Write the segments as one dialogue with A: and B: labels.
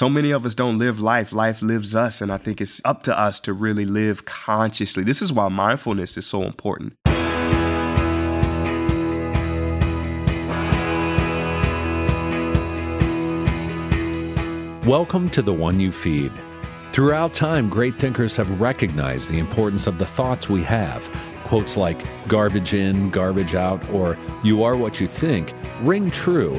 A: so many of us don't live life, life lives us. And I think it's up to us to really live consciously. This is why mindfulness is so important.
B: Welcome to The One You Feed. Throughout time, great thinkers have recognized the importance of the thoughts we have. Quotes like garbage in, garbage out, or you are what you think ring true.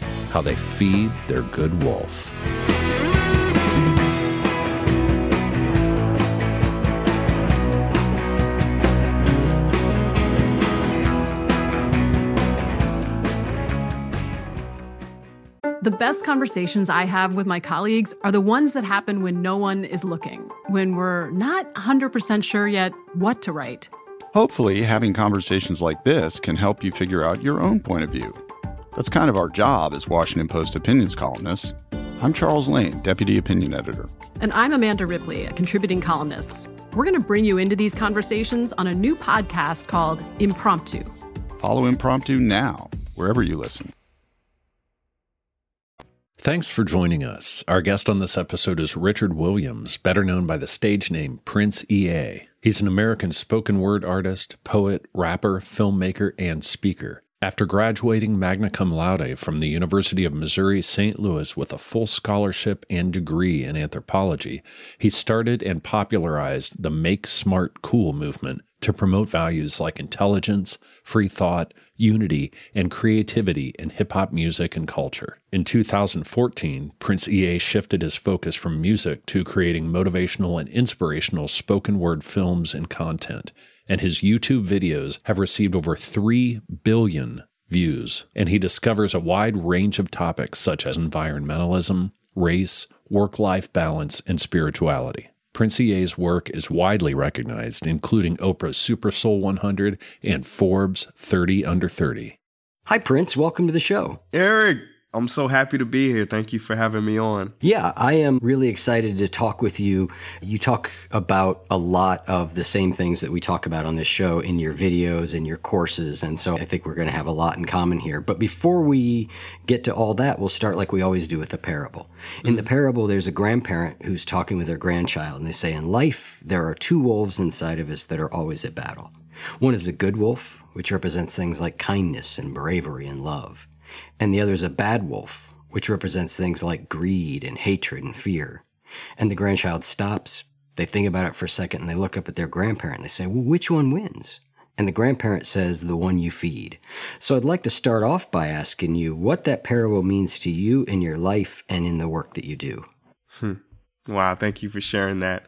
B: how they feed their good wolf.
C: The best conversations I have with my colleagues are the ones that happen when no one is looking, when we're not 100% sure yet what to write.
D: Hopefully, having conversations like this can help you figure out your own point of view. That's kind of our job as Washington Post opinions columnists. I'm Charles Lane, Deputy Opinion Editor.
C: And I'm Amanda Ripley, a contributing columnist. We're going to bring you into these conversations on a new podcast called Impromptu.
D: Follow Impromptu now, wherever you listen.
B: Thanks for joining us. Our guest on this episode is Richard Williams, better known by the stage name Prince EA. He's an American spoken word artist, poet, rapper, filmmaker, and speaker. After graduating magna cum laude from the University of Missouri St. Louis with a full scholarship and degree in anthropology, he started and popularized the Make Smart Cool movement to promote values like intelligence, free thought, unity, and creativity in hip hop music and culture. In 2014, Prince EA shifted his focus from music to creating motivational and inspirational spoken word films and content, and his YouTube videos have received over 3 billion views. And he discovers a wide range of topics such as environmentalism, race, work life balance, and spirituality. Prince EA's work is widely recognized, including Oprah's Super Soul 100 and Forbes 30 Under 30.
E: Hi, Prince. Welcome to the show.
A: Eric, I'm so happy to be here. Thank you for having me on.
E: Yeah, I am really excited to talk with you. You talk about a lot of the same things that we talk about on this show in your videos and your courses. And so I think we're going to have a lot in common here. But before we get to all that, we'll start like we always do with a parable. In the mm. parable, there's a grandparent who's talking with their grandchild, and they say, In life, there are two wolves inside of us that are always at battle. One is a good wolf, which represents things like kindness and bravery and love and the other is a bad wolf, which represents things like greed and hatred and fear. And the grandchild stops, they think about it for a second, and they look up at their grandparent and they say, Well, which one wins? And the grandparent says, The one you feed. So I'd like to start off by asking you what that parable means to you in your life and in the work that you do.
A: Hmm. Wow, thank you for sharing that.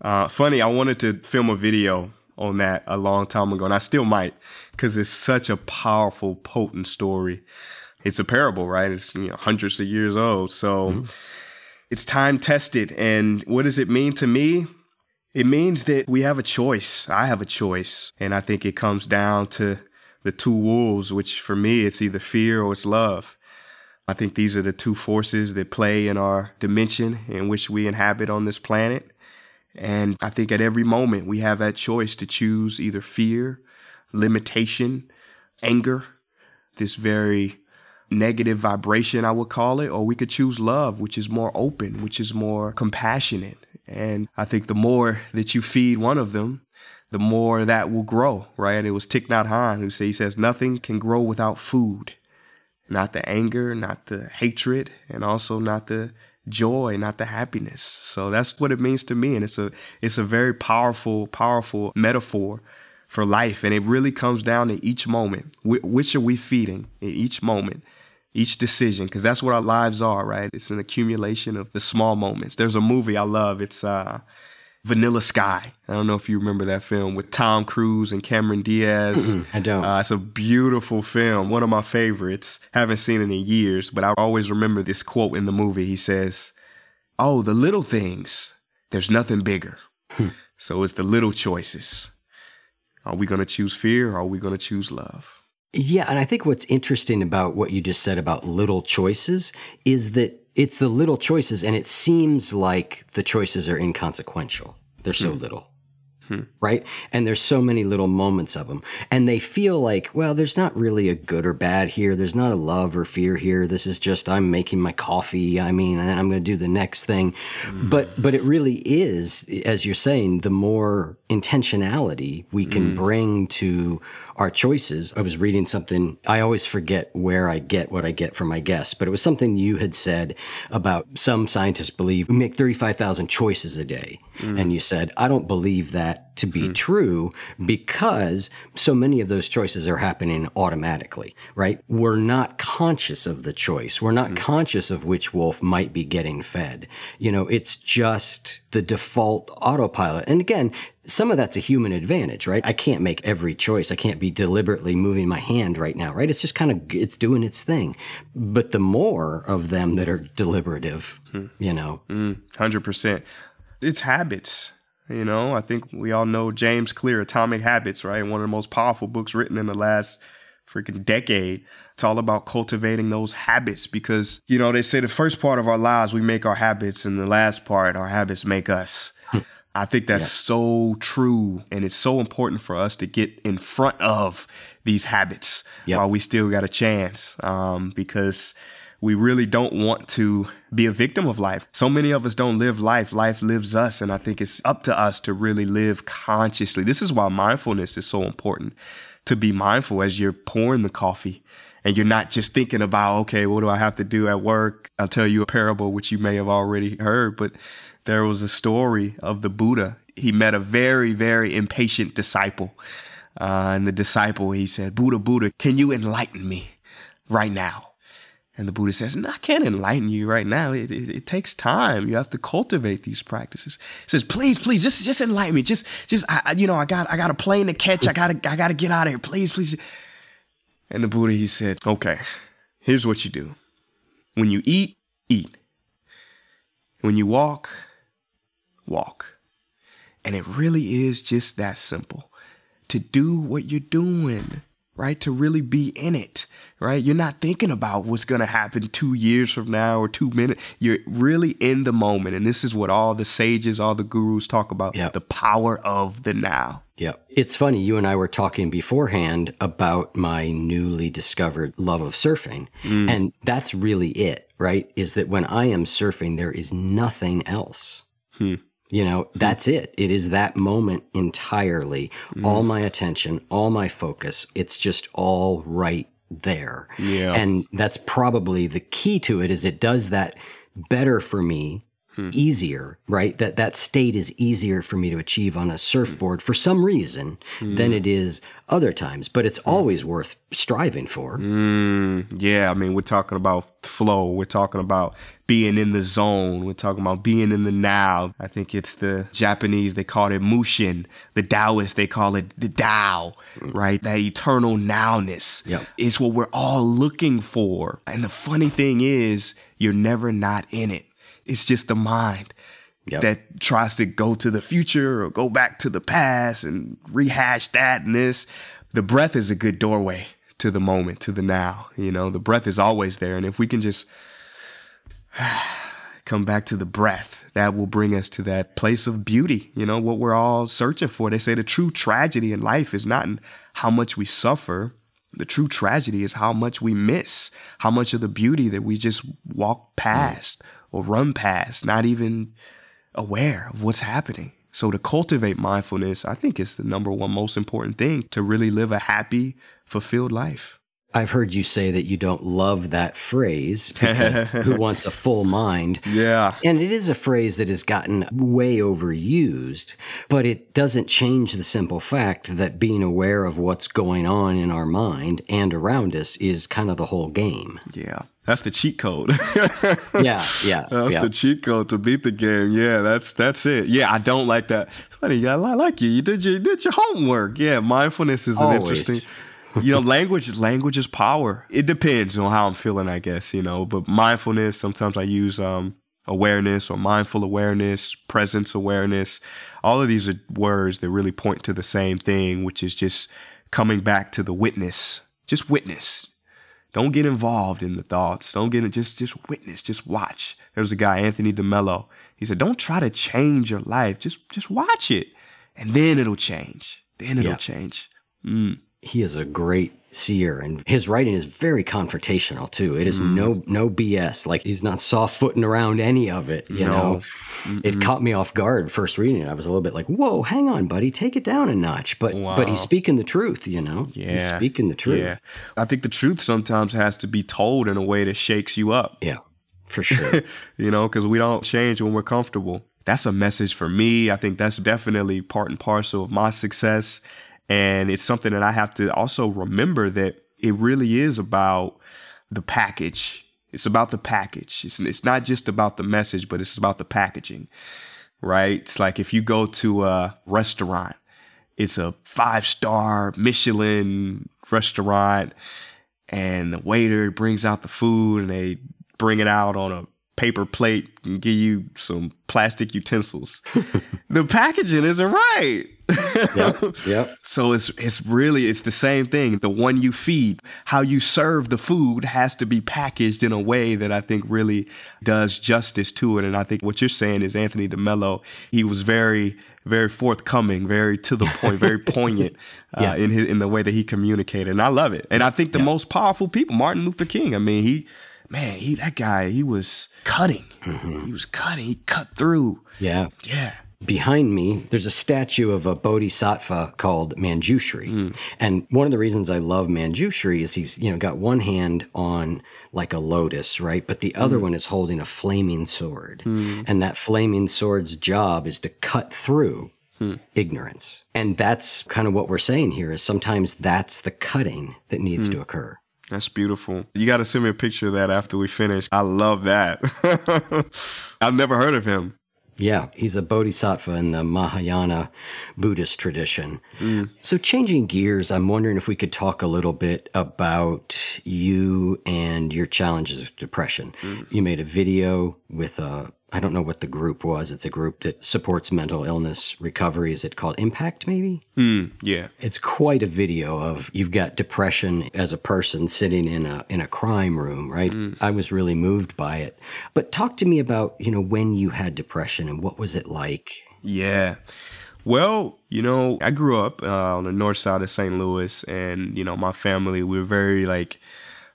A: Uh, funny, I wanted to film a video on that a long time ago, and I still might because it's such a powerful, potent story it's a parable, right? It's you know, hundreds of years old. So mm-hmm. it's time tested. And what does it mean to me? It means that we have a choice. I have a choice. And I think it comes down to the two wolves, which for me, it's either fear or it's love. I think these are the two forces that play in our dimension in which we inhabit on this planet. And I think at every moment we have that choice to choose either fear, limitation, anger, this very negative vibration, I would call it, or we could choose love, which is more open, which is more compassionate. And I think the more that you feed one of them, the more that will grow, right? And It was Thich Nhat Hanh who says, he says, nothing can grow without food. Not the anger, not the hatred, and also not the joy, not the happiness. So that's what it means to me. And it's a it's a very powerful, powerful metaphor for life. And it really comes down to each moment. Wh- which are we feeding in each moment? Each decision because that's what our lives are right? It's an accumulation of the small moments. There's a movie i love. It's uh, vanilla sky. I don't know if you remember that film with tom cruise and cameron diaz.
E: I don't.
A: Uh, it's a beautiful film one of my favorites. Haven't seen it in years but i always remember this quote in the movie. He says oh the little things there's nothing bigger. So it's the little choices. Are we going to choose fear or are we going to choose love?
E: Yeah, and I think what's interesting about what you just said about little choices is that it's the little choices, and it seems like the choices are inconsequential. They're so hmm. little. Hmm. Right. And there's so many little moments of them. And they feel like, well, there's not really a good or bad here. There's not a love or fear here. This is just, I'm making my coffee. I mean, and then I'm going to do the next thing. But, hmm. but it really is, as you're saying, the more intentionality we can bring to our choices. I was reading something. I always forget where I get what I get from my guests, but it was something you had said about some scientists believe we make 35,000 choices a day. Mm. And you said, I don't believe that to be hmm. true because so many of those choices are happening automatically, right? We're not conscious of the choice. We're not hmm. conscious of which wolf might be getting fed. You know, it's just the default autopilot. And again, some of that's a human advantage, right? I can't make every choice. I can't be deliberately moving my hand right now, right? It's just kind of, it's doing its thing. But the more of them that are deliberative, hmm. you know,
A: 100%. It's habits. You know, I think we all know James Clear, Atomic Habits, right? One of the most powerful books written in the last freaking decade. It's all about cultivating those habits because, you know, they say the first part of our lives, we make our habits, and the last part, our habits make us. I think that's so true. And it's so important for us to get in front of these habits
E: Yep.
A: while we still got a chance um, because we really don't want to be a victim of life. So many of us don't live life, life lives us. And I think it's up to us to really live consciously. This is why mindfulness is so important to be mindful as you're pouring the coffee and you're not just thinking about, okay, what do I have to do at work? I'll tell you a parable, which you may have already heard, but there was a story of the Buddha. He met a very, very impatient disciple. Uh, and the disciple, he said, Buddha, Buddha, can you enlighten me right now? And the Buddha says, I can't enlighten you right now. It, it, it takes time. You have to cultivate these practices. He says, please, please, just, just enlighten me. Just, just, I- you know, I got, I got a plane to catch. I gotta, I gotta get out of here. Please, please. And the Buddha, he said, okay, here's what you do. When you eat, eat. When you walk, walk. And it really is just that simple to do what you're doing, right? To really be in it, right? You're not thinking about what's going to happen two years from now or two minutes. You're really in the moment. And this is what all the sages, all the gurus talk about
E: Yep.
A: the power of the now.
E: Yeah. It's funny. You and I were talking beforehand about my newly discovered love of surfing. Mm. And that's really it, right? Is that when I am surfing, there is nothing else. Hmm. You know, hmm. that's it. It is that moment entirely. Hmm. All my attention, all my focus. It's just all right there.
A: Yeah.
E: And that's probably the key to it is it does that better for me Hmm. easier, right? That that state is easier for me to achieve on a surfboard for some reason than hmm. it is other times, but it's hmm. always worth striving for.
A: Yeah, I mean, we're talking about flow. We're talking about being in the zone. We're talking about being in the now. I think it's the Japanese, they call it Mushin. The Taoists, they call it the Tao, right? That eternal nowness
E: Yep.
A: is what we're all looking for. And the funny thing is, you're never not in it. It's just the mind
E: Yep.
A: that tries to go to the future or go back to the past and rehash that and this. The breath is a good doorway to the moment, to the now. You know, the breath is always there. And if we can just come back to the breath, that will bring us to that place of beauty, you know, what we're all searching for. They say the true tragedy in life is not in how much we suffer. The true tragedy is how much we miss, how much of the beauty that we just walk past or run past, not even aware of what's happening. So to cultivate mindfulness, I think is the number one most important thing to really live a happy, fulfilled life.
E: I've heard you say that you don't love that phrase because who wants a full mind?
A: Yeah.
E: And it is a phrase that has gotten way overused, but it doesn't change the simple fact that being aware of what's going on in our mind and around us is kind of the whole game.
A: Yeah. That's the cheat code.
E: Yeah, yeah.
A: That's
E: yeah.
A: the cheat code to beat the game. Yeah, that's that's it. Yeah, I don't like that. It's funny, I li- like you. You did your you did your homework. Yeah, mindfulness is an interesting. You know, language language is power. It depends on how I'm feeling, I guess. You know, but mindfulness. Sometimes I use um awareness or mindful awareness, presence awareness. All of these are words that really point to the same thing, which is just coming back to the witness. Just witness. Don't get involved in the thoughts. Don't get it. Just just witness. Just watch. There was a guy, Anthony DeMello. He said, "Don't try to change your life. Just just watch it, and then it'll change. Then it'll
E: Yeah.
A: change." Mm.
E: He is a great seer and his writing is very confrontational too. It is no mm. no bs like he's not soft footing around any of it you
A: No.
E: know? It caught me off guard first reading it. I was a little bit like whoa hang on buddy. Take it down a notch. But but he's speaking the truth you know? He's speaking the truth.
A: Yeah. I think the truth sometimes has to be told in a way that shakes you up.
E: yeah for sure.
A: You know, because we don't change when we're comfortable. That's a message for me. I think that's definitely part and parcel of my success. And it's something that I have to also remember that it really is about the package. It's about the package. It's, it's not just about the message, but it's about the packaging, right? It's like if you go to a restaurant, it's a five star Michelin restaurant, and the waiter brings out the food and they bring it out on a paper plate and give you some plastic utensils. the packaging isn't right.
E: yep yep
A: So it's it's really it's the same thing. The one you feed, how you serve the food has to be packaged in a way that I think really does justice to it. And I think what you're saying is Anthony DeMello, he was very very forthcoming, very to the point, very poignant uh, in his in the way that he communicated. And I love it. And I think the most powerful people, Martin Luther King. I mean, he man, he that guy, he was cutting. Mm-hmm. He was cutting. He cut through.
E: yeah
A: Yeah.
E: behind me, there's a statue of a bodhisattva called Manjushri. Hmm. And one of the reasons I love Manjushri is he's, you know, got one hand on like a lotus, right? But the other hmm. one is holding a flaming sword. Hmm. And that flaming sword's job is to cut through ignorance. And that's kind of what we're saying here is sometimes that's the cutting that needs to occur.
A: That's beautiful. You got to send me a picture of that after we finish. I love that. I've never heard of him.
E: Yeah, he's a bodhisattva in the Mahayana Buddhist tradition. Mm. So, changing gears, I'm wondering if we could talk a little bit about you and your challenges with depression. Mm. You made a video with a, I don't know what the group was. It's a group that supports mental illness recovery. Is it called Impact, maybe?
A: Mm, yeah.
E: It's quite a video of you've got depression as a person sitting in a in a crime room, right? I was really moved by it. But talk to me about, you know, when you had depression and what was it like?
A: Yeah. Well, you know, I grew up uh, on the north side of St. Louis, and, you know, my family, we were very, like,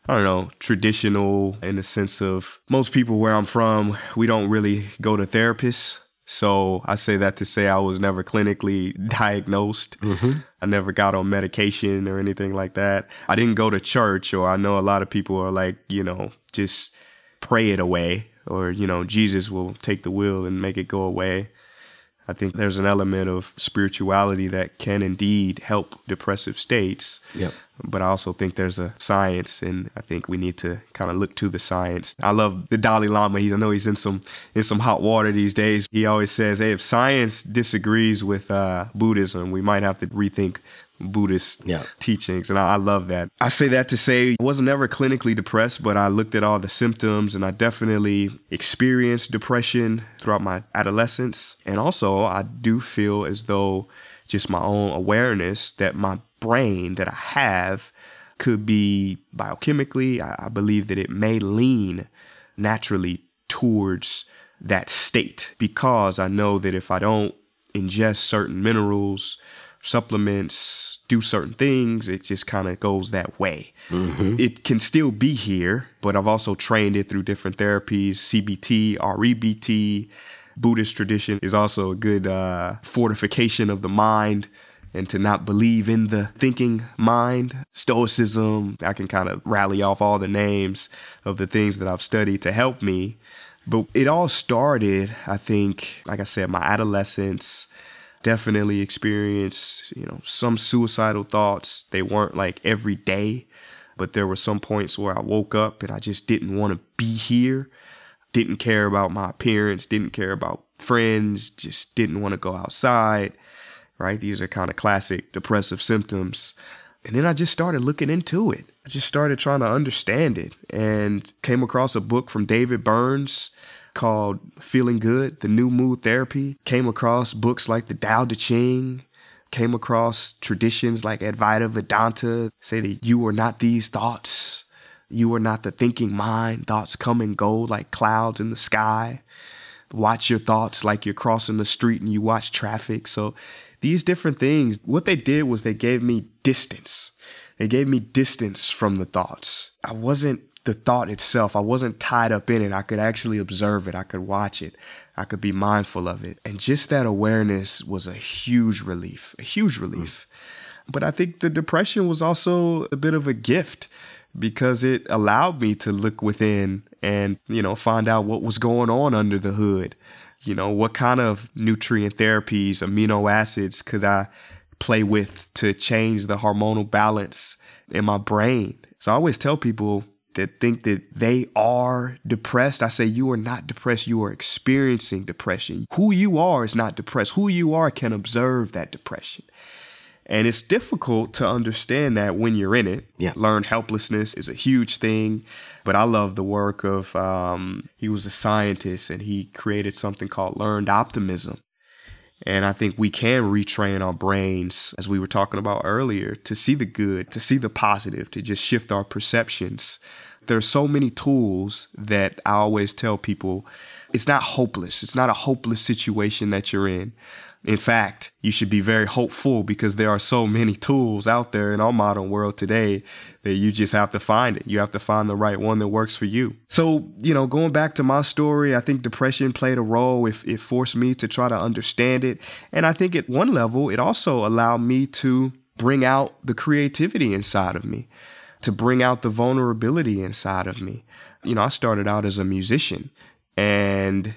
A: I don't know, traditional in the sense of most people where I'm from, we don't really go to therapists. So I say that to say I was never clinically diagnosed. Mm-hmm. I never got on medication or anything like that. I didn't go to church, or I know a lot of people are like, you know, just pray it away, or, you know, Jesus will take the wheel and make it go away. I think there's an element of spirituality that can indeed help depressive states.
E: Yep.
A: But I also think there's a science, and I think we need to kind of look to the science. I love the Dalai Lama. He, I know he's in some in some hot water these days. He always says, "Hey, if science disagrees with uh, Buddhism, we might have to rethink Buddhist
E: Yeah.
A: teachings." And I, I love that. I say that to say I was never clinically depressed, but I looked at all the symptoms, and I definitely experienced depression throughout my adolescence. And also, I do feel as though just my own awareness that my brain that I have could be biochemically, I, I believe that it may lean naturally towards that state because I know that if I don't ingest certain minerals, supplements, do certain things, it just kind of goes that way. It can still be here, but I've also trained it through different therapies, CBT, REBT. Buddhist tradition is also a good uh, fortification of the mind and to not believe in the thinking mind. Stoicism, I can kind of rally off all the names of the things that I've studied to help me. But it all started, I think, like I said, my adolescence. Definitely experienced, you know, some suicidal thoughts. They weren't like every day, but there were some points where I woke up and I just didn't want to be here. Didn't care about my appearance, didn't care about friends, just didn't want to go outside right? These are kind of classic depressive symptoms. And then I just started looking into it. I just started trying to understand it and came across a book from David Burns called Feeling Good, the New Mood Therapy. Came across books like the Tao Te Ching, came across traditions like Advaita Vedanta, say that you are not these thoughts. You are not the thinking mind. Thoughts come and go like clouds in the sky. Watch your thoughts like you're crossing the street and you watch traffic. So these different things, what they did was they gave me distance. They gave me distance from the thoughts. I wasn't the thought itself. I wasn't tied up in it. I could actually observe it. I could watch it. I could be mindful of it. And just that awareness was a huge relief, a huge relief. Mm. But I think the depression was also a bit of a gift because it allowed me to look within and, you know, find out what was going on under the hood. You know, what kind of nutrient therapies, amino acids could I play with to change the hormonal balance in my brain? So I always tell people that think that they are depressed, I say you are not depressed. You are experiencing depression. Who you are is not depressed. Who you are can observe that depression. And it's difficult to understand that when you're in it.
E: Yeah.
A: Learn helplessness is a huge thing. But I love the work of, um, he was a scientist and he created something called learned optimism. And I think we can retrain our brains, as we were talking about earlier, to see the good, to see the positive, to just shift our perceptions there's so many tools that I always tell people it's not hopeless. It's not a hopeless situation that you're in. In fact, you should be very hopeful because there are so many tools out there in our modern world today that you just have to find it. You have to find the right one that works for you. So, you know, going back to my story, I think depression played a role. If it forced me to try to understand it. And I think at one level, it also allowed me to bring out the creativity inside of me to bring out the vulnerability inside of me. You know, I started out as a musician and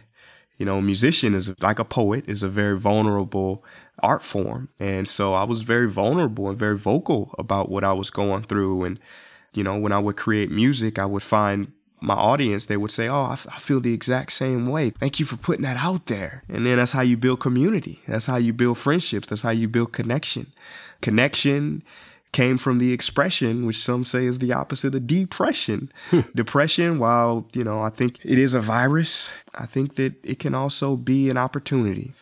A: you know, musician is like a poet is a very vulnerable art form. And so I was very vulnerable and very vocal about what I was going through and you know, when I would create music, I would find my audience, they would say, Oh, I, f- I feel the exact same way. Thank you for putting that out there. And then that's how you build community. That's how you build friendships. That's how you build connection. Connection came from the expression, which some say is the opposite of depression. Hmm. Depression, while, you know, I think it is a virus, I think that it can also be an opportunity,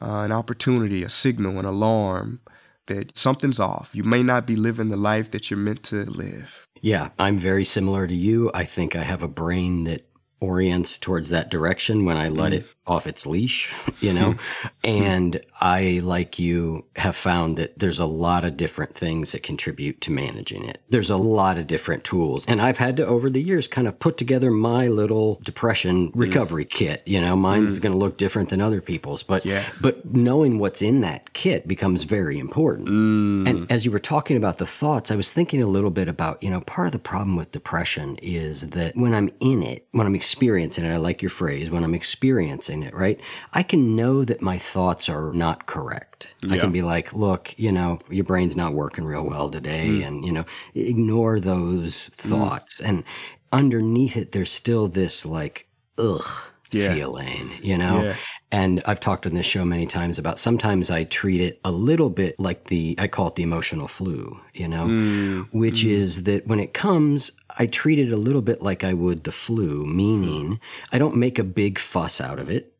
A: uh, an opportunity, a signal, an alarm that something's off. You may not be living the life that you're meant to live.
E: Yeah, I'm very similar to you. I think I have a brain that orients towards that direction when I let mm. it off its leash, you know? and I, like you, have found that there's a lot of different things that contribute to managing it. There's a lot of different tools. And I've had to, over the years, kind of put together my little depression recovery mm. kit. You know, mine's mm. going to look different than other people's, but,
A: yeah.
E: but knowing what's in that kit becomes very important.
A: Mm.
E: And as you were talking about the thoughts, I was thinking a little bit about, you know, part of the problem with depression is that when I'm in it, when I'm experiencing it, I like your phrase, when I'm experiencing it, right? I can know that my thoughts are not correct. Yeah. I can be like, look, you know, your brain's not working real well today. Mm. And, you know, ignore those thoughts. Mm. And underneath it, there's still this like, ugh. Yeah. feeling, you know? Yeah. And I've talked on this show many times about sometimes I treat it a little bit like the, I call it the emotional flu, you know, mm. which mm. is that when it comes, I treat it a little bit like I would the flu, meaning I don't make a big fuss out of it.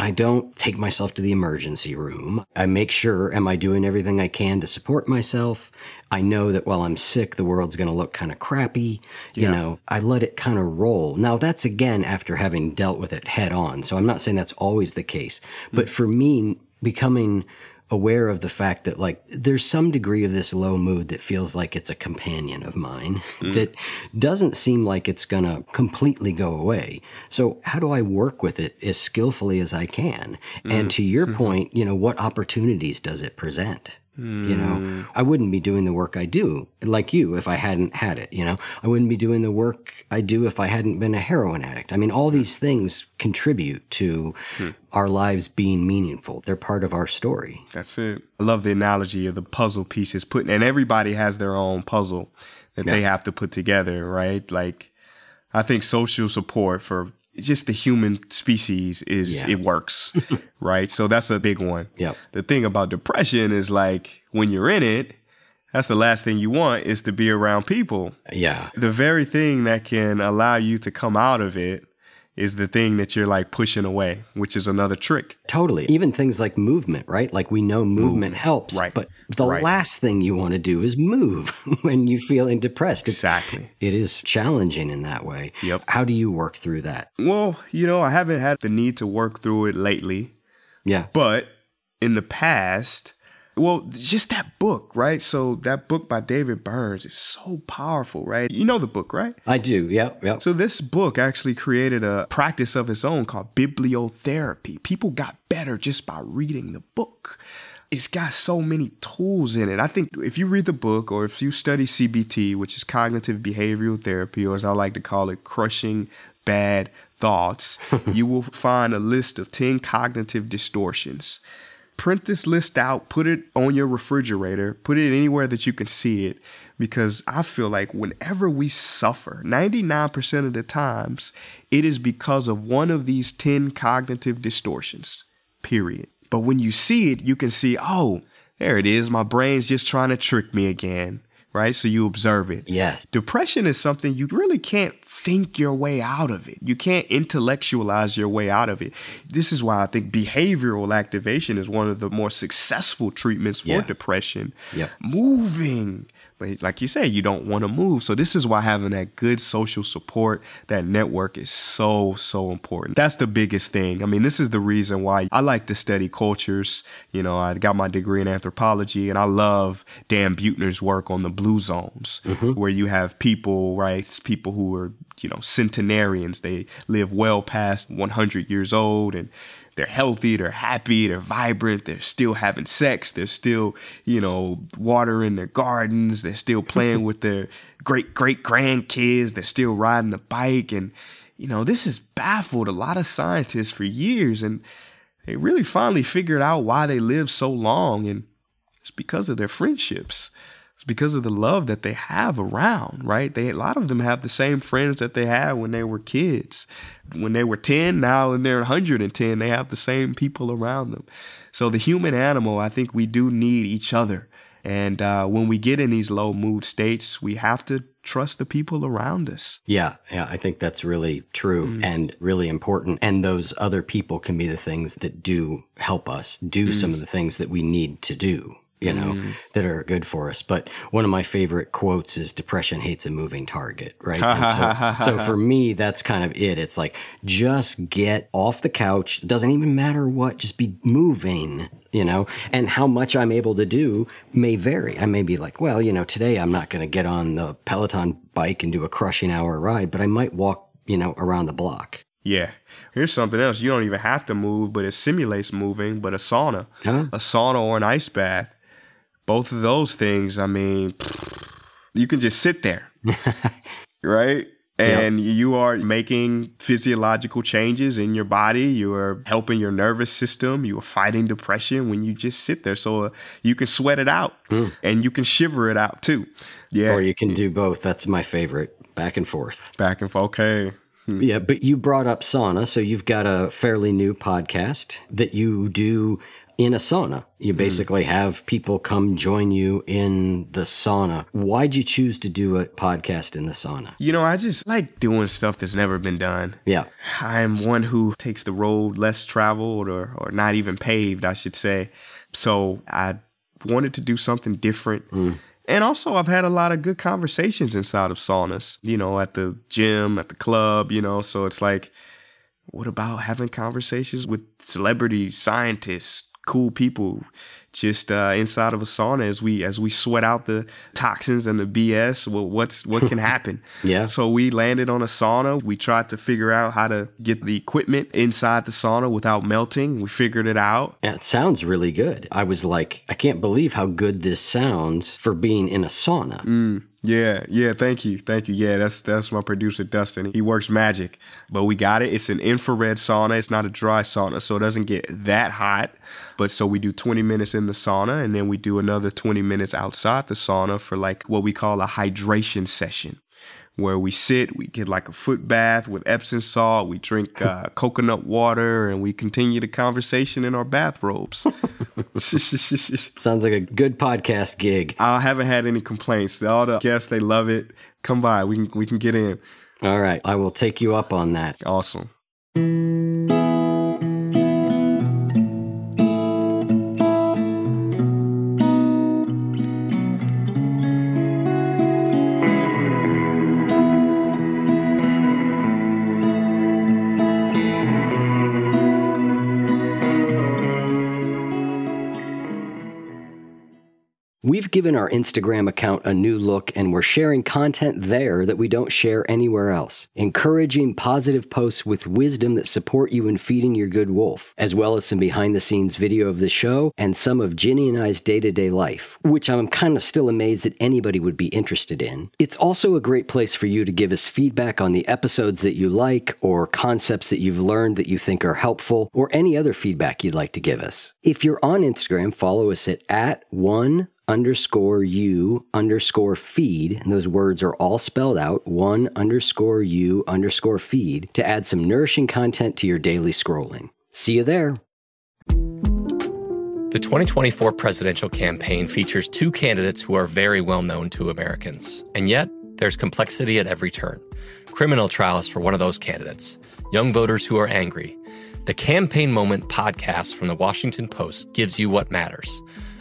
E: I don't take myself to the emergency room. I make sure, am I doing everything I can to support myself? I know that while I'm sick, the world's going to look kind of crappy. You yeah. know, I let it kind of roll. Now, that's again after having dealt with it head on. So I'm not saying that's always the case. But mm. for me, becoming aware of the fact that like there's some degree of this low mood that feels like it's a companion of mine mm. that doesn't seem like it's going to completely go away. So how do I work with it as skillfully as I can? Mm. And to your mm-hmm. point, you know, what opportunities does it present? You know, hmm. I wouldn't be doing the work I do like you if I hadn't had it. You know, I wouldn't be doing the work I do if I hadn't been a heroin addict. I mean, all these things contribute to hmm. our lives being meaningful. They're part of our story.
A: That's it. I love the analogy of the puzzle pieces putting, and everybody has their own puzzle that yeah. they have to put together, right? Like, I think social support for just the human species is yeah. it works, right? So that's a big one.
E: Yeah.
A: The thing about depression is like when you're in it, that's the last thing you want is to be around people.
E: Yeah.
A: The very thing that can allow you to come out of it is the thing that you're like pushing away, which is another trick.
E: Totally. Even things like movement, right? Like we know movement helps,
A: Right.
E: but the
A: Right.
E: last thing you want to do is move when you're feeling depressed.
A: Exactly.
E: It is challenging in that way.
A: Yep.
E: How do you work through that?
A: Well, you know, I haven't had the need to work through it lately,
E: Yeah.
A: but in the past, well, just that book, right? So that book by David Burns is so powerful, right? You know the book, right?
E: I do. Yeah. Yeah.
A: So this book actually created a practice of its own called bibliotherapy. People got better just by reading the book. It's got so many tools in it. I think if you read the book or if you study CBT, which is cognitive behavioral therapy, or as I like to call it, crushing bad thoughts, you will find a list of 10 cognitive distortions. Print this list out, put it on your refrigerator, put it anywhere that you can see it, because I feel like whenever we suffer, 99% of the times, it is because of one of these 10 cognitive distortions, period. But when you see it, you can see, oh, there it is. My brain's just trying to trick me again, right? So you observe it.
E: Yes.
A: Depression is something you really can't think your way out of it. You can't intellectualize your way out of it. This is why I think behavioral activation is one of the more successful treatments for
E: Yeah.
A: depression.
E: Yep.
A: Moving. But like you say, you don't want to move. So this is why having that good social support, that network is so, so important. That's the biggest thing. I mean, this is the reason why I like to study cultures. You know, I got my degree in anthropology and I love Dan Buettner's work on the blue zones, mm-hmm. where you have people, right? People who are, you know, centenarians. They live well past 100 years old and they're healthy, they're happy, they're vibrant, they're still having sex, they're still, you know, watering their gardens, they're still playing with their great great grandkids, they're still riding the bike. And, you know, this has baffled a lot of scientists for years. And they really finally figured out why they live so long. And it's because of their friendships. It's because of the love that they have around, right? They a lot of them have the same friends that they had when they were kids. When they were 10, now when they're 110, they have the same people around them. So the human animal, I think we do need each other. And uh, when we get in these low mood states, we have to trust the people around us.
E: Yeah, yeah, I think that's really true and really important. And those other people can be the things that do help us do some of the things that we need to do, you know, mm. that are good for us. But one of my favorite quotes is depression hates a moving target, right? So, so for me, that's kind of it. It's like just get off the couch. Doesn't even matter what, just be moving. You know, and how much I'm able to do may vary. I may be like, well, you know, today I'm not going to get on the Peloton bike and do a crushing hour ride, but I might walk, you know, around the block.
A: Yeah. Here's something else. You don't even have to move, but it simulates moving. But a sauna,
E: Huh?
A: a sauna or an ice bath, both of those things, I mean, you can just sit there, right? And you are making physiological changes in your body. You are helping your nervous system. You are fighting depression when you just sit there. So uh, you can sweat it out and you can shiver it out too. Yeah.
E: Or you can do both. That's my favorite, back and forth.
A: back and forth. Okay.
E: Yeah, but you brought up sauna, so you've got a fairly new podcast that you do in a sauna. You hmm. basically have people come join you in the sauna. Why'd you choose to do a podcast in the sauna?
A: You know, I just like doing stuff that's never been done.
E: Yeah.
A: I'm one who takes the road less traveled or, or not even paved, I should say. So I wanted to do something different. Hmm. And also, I've had a lot of good conversations inside of saunas, you know, at the gym, at the club, you know. So it's like, what about having conversations with celebrities, scientists, cool people, just uh, inside of a sauna as we as we sweat out the toxins and the BS? Well, what's what can happen?
E: Yeah.
A: So we landed on a sauna. We tried to figure out how to get the equipment inside the sauna without melting. We figured it out.
E: Yeah, It sounds really good. I was like, I can't believe how good this sounds for being in a sauna.
A: Yeah, yeah, thank you. Thank you. Yeah, that's that's my producer Dustin. He works magic. But we got it. It's an infrared sauna. It's not a dry sauna, so it doesn't get that hot. But so we do 20 minutes in the sauna and then we do another 20 minutes outside the sauna for like what we call a hydration session. Where we sit, we get like a foot bath with Epsom salt, we drink uh, coconut water, and we continue the conversation in our bathrobes.
E: Sounds like a good podcast gig.
A: I haven't had any complaints. All the guests, they love it. Come by. We can we can get in.
E: All right, I will take you up on that.
A: Awesome.
E: We've given our Instagram account a new look and we're sharing content there that we don't share anywhere else. Encouraging positive posts with wisdom that support you in feeding your good wolf, as well as some behind the scenes video of the show and some of Ginny and I's day to day life, which I'm kind of still amazed that anybody would be interested in. It's also a great place for you to give us feedback on the episodes that you like or concepts that you've learned that you think are helpful or any other feedback you'd like to give us. If you're on Instagram, follow us at, at one underscore you underscore feed, and those words are all spelled out, one underscore you underscore feed, to add some nourishing content to your daily scrolling. See you there.
F: The 2024 presidential campaign features two candidates who are very well known to Americans, and yet there's complexity at every turn. Criminal trials for one of those candidates, young voters who are angry. The Campaign Moment podcast from the Washington Post gives you what matters.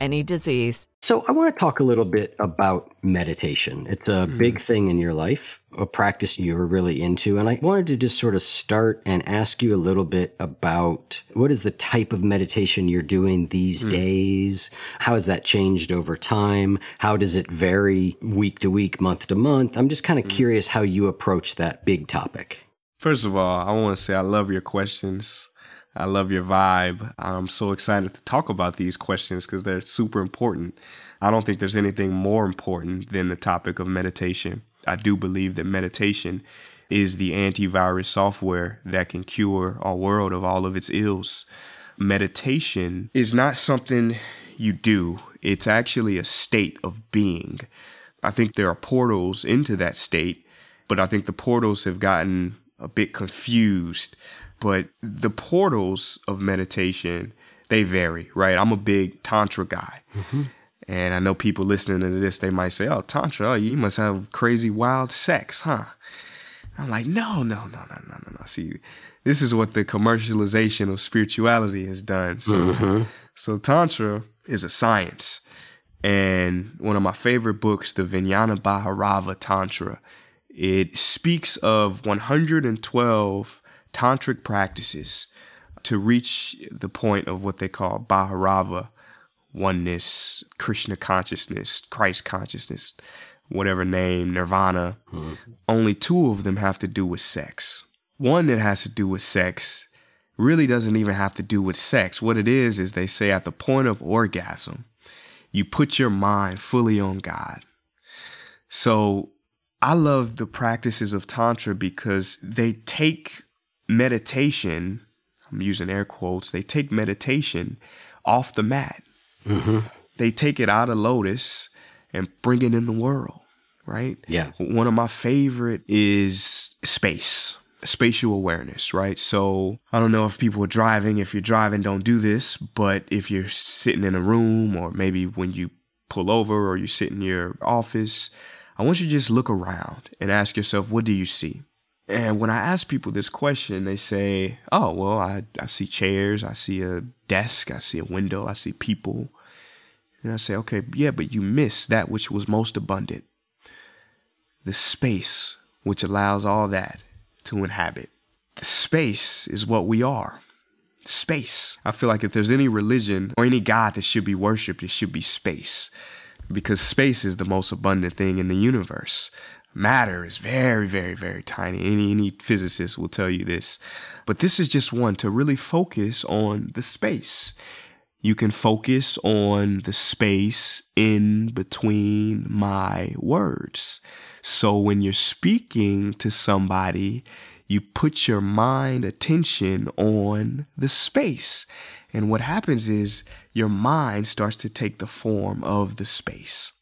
G: any disease.
E: So, I want to talk a little bit about meditation. It's a
A: Hmm.
E: big thing in your life, a practice you're really into. And I wanted to just sort of start and ask you a little bit about what is the type of meditation you're doing these
A: Hmm.
E: days? How has that changed over time? How does it vary week to week, month to month? I'm just kind of
A: Hmm.
E: curious how you approach that big topic.
A: First of all, I want to say I love your questions. I love your vibe. I'm so excited to talk about these questions because they're super important. I don't think there's anything more important than the topic of meditation. I do believe that meditation is the antivirus software that can cure our world of all of its ills. Meditation is not something you do, it's actually a state of being. I think there are portals into that state, but I think the portals have gotten a bit confused. But the portals of meditation, they vary, right? I'm a big Tantra guy. Mm-hmm. And I know people listening to this, they might say, oh, Tantra, oh, you must have crazy, wild sex, huh? I'm like, no, no, no, no, no, no, no. See, this is what the commercialization of spirituality has done. So, mm-hmm. so Tantra is a science. And one of my favorite books, the Vijnana Bhairava Tantra, it speaks of 112 tantric practices to reach the point of what they call Bhairava, oneness, Krishna consciousness, Christ consciousness, whatever name, nirvana. Mm-hmm. Only two of them have to do with sex. One that has to do with sex really doesn't even have to do with sex. What it is, is they say at the point of orgasm, you put your mind fully on God. So I love the practices of Tantra because they take meditation, I'm using air quotes, they take meditation off the mat. Mm-hmm. They take it out of lotus and bring it in the world, right?
E: Yeah.
A: One of my favorite is space, spatial awareness, right? So I don't know if people are driving. If you're driving, don't do this. But if you're sitting in a room or maybe when you pull over or you sit in your office, I want you to just look around and ask yourself, what do you see? And when I ask people this question, they say, oh, well, I, I see chairs, I see a desk, I see a window, I see people. And I say, okay, yeah, but you miss that which was most abundant the space which allows all that to inhabit. The space is what we are. Space. I feel like if there's any religion or any God that should be worshiped, it should be space. Because space is the most abundant thing in the universe. Matter is very, very, very tiny. Any any physicist will tell you this. But this is just one to really focus on the space. You can focus on the space in between my words. So when you're speaking to somebody, you put your mind attention on the space. And what happens is your mind starts to take the form of the space.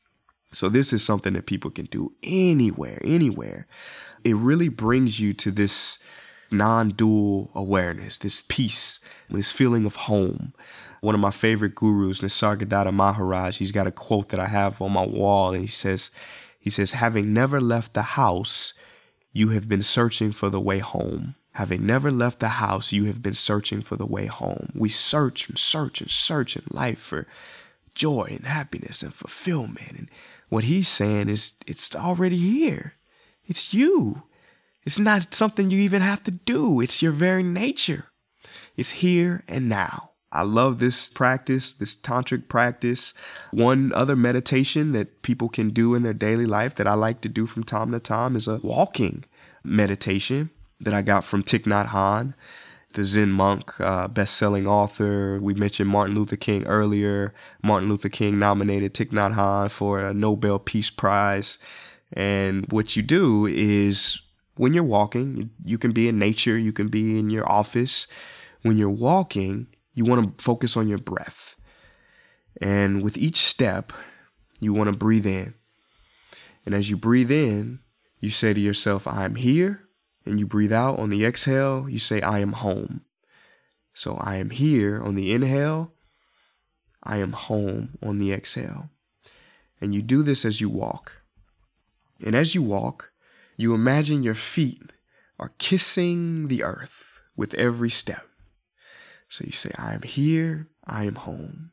A: So this is something that people can do anywhere, anywhere. It really brings you to this non-dual awareness, this peace, this feeling of home. One of my favorite gurus, Nisargadatta Maharaj, he's got a quote that I have on my wall, and he says, he says, having never left the house, you have been searching for the way home. Having never left the house, you have been searching for the way home. We search and search and search in life for joy and happiness and fulfillment. And what he's saying is, it's already here. It's you. It's not something you even have to do, it's your very nature. It's here and now. I love this practice, this tantric practice. One other meditation that people can do in their daily life that I like to do from time to time is a walking meditation that I got from Thich Nhat Hanh, the Zen monk, uh, best-selling author. We mentioned Martin Luther King earlier. Martin Luther King nominated Thich Nhat Hanh for a Nobel Peace Prize. And what you do is when you're walking, you can be in nature, you can be in your office. When you're walking, you want to focus on your breath. And with each step, you want to breathe in. And as you breathe in, you say to yourself, I am here. And you breathe out on the exhale, you say, I am home. So I am here on the inhale, I am home on the exhale. And you do this as you walk. And as you walk, you imagine your feet are kissing the earth with every step. So you say, I am here, I am home.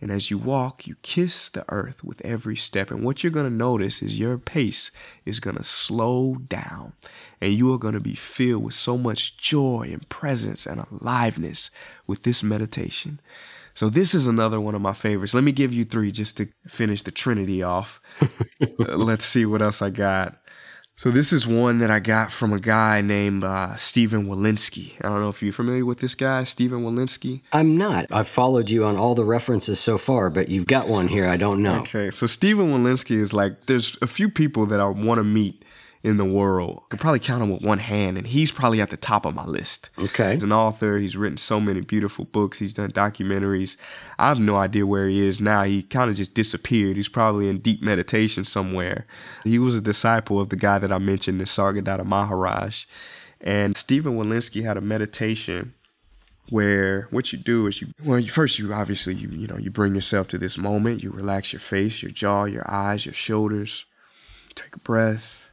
A: And as you walk, you kiss the earth with every step. And what you're going to notice is your pace is going to slow down. And you are going to be filled with so much joy and presence and aliveness with this meditation. So, this is another one of my favorites. Let me give you three just to finish the Trinity off. uh, let's see what else I got. So this is one that I got from a guy named uh, Stephen Wolinsky. I don't know if you're familiar with this guy, Stephen Wolinsky.
E: I'm not. I've followed you on all the references so far, but you've got one here I don't know.
A: Okay, so Stephen Wolinsky is like, there's a few people that I want to meet in the world. I could probably count him with one hand, and he's probably at the top of my list.
E: Okay.
A: He's an author. He's written so many beautiful books. He's done documentaries. I have no idea where he is now. He kind of just disappeared. He's probably in deep meditation somewhere. He was a disciple of the guy that I mentioned, Nisargadatta Maharaj. And Stephen Wolinsky had a meditation where what you do is you well you, first you obviously you you know you bring yourself to this moment you relax your face your jaw your eyes your shoulders take a breath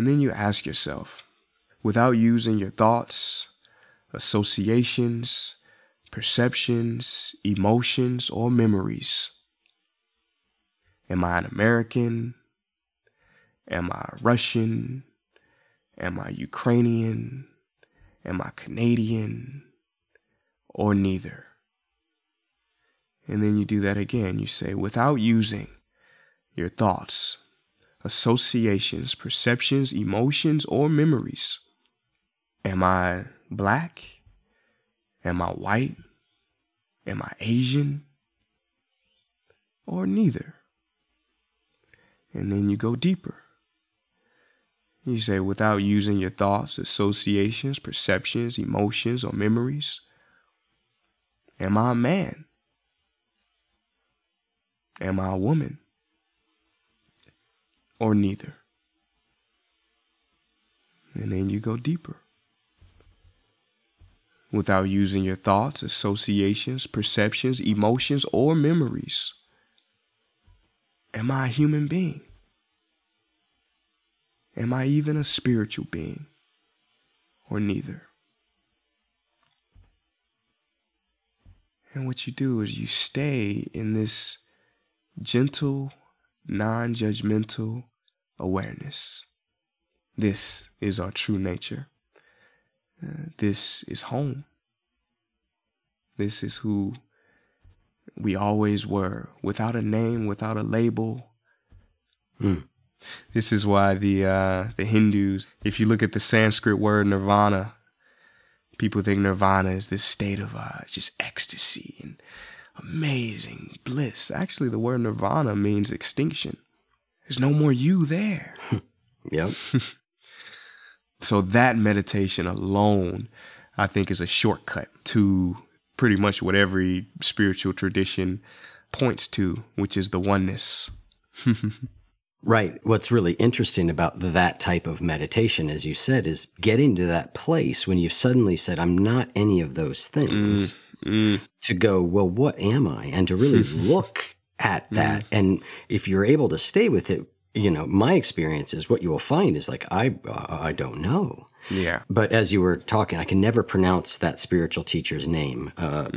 A: And then you ask yourself, without using your thoughts, associations, perceptions, emotions, or memories, am I an American? Am I Russian? Am I Ukrainian? Am I Canadian? Or neither? And then you do that again. You say, without using your thoughts, associations, perceptions, emotions, or memories. Am I black? Am I white? Am I Asian? Or neither? And then you go deeper. You say, without using your thoughts, associations, perceptions, emotions, or memories, am I a man? Am I a woman? Or neither. And then you go deeper. Without using your thoughts, associations, perceptions, emotions, or memories. Am I a human being? Am I even a spiritual being? Or neither? And what you do is you stay in this gentle, non judgmental awareness. This is our true nature. Uh, this is home. This is who we always were, without a name, without a label.
E: Mm.
A: This is why the uh, the Hindus, if you look at the Sanskrit word nirvana, people think nirvana is this state of uh, just ecstasy and amazing bliss. Actually, the word nirvana means extinction. There's no more you there.
E: Yep.
A: So that meditation alone, I think, is a shortcut to pretty much what every spiritual tradition points to, which is the oneness.
E: Right. What's really interesting about that type of meditation, as you said, is getting to that place when you've suddenly said, I'm not any of those things, mm, mm. to go, well, what am I? And to really look at that. And if you're able to stay with it, you know, my experience is what you will find is like, I, uh, I don't know.
A: Yeah.
E: But as you were talking, I can never pronounce that spiritual teacher's name. Uh,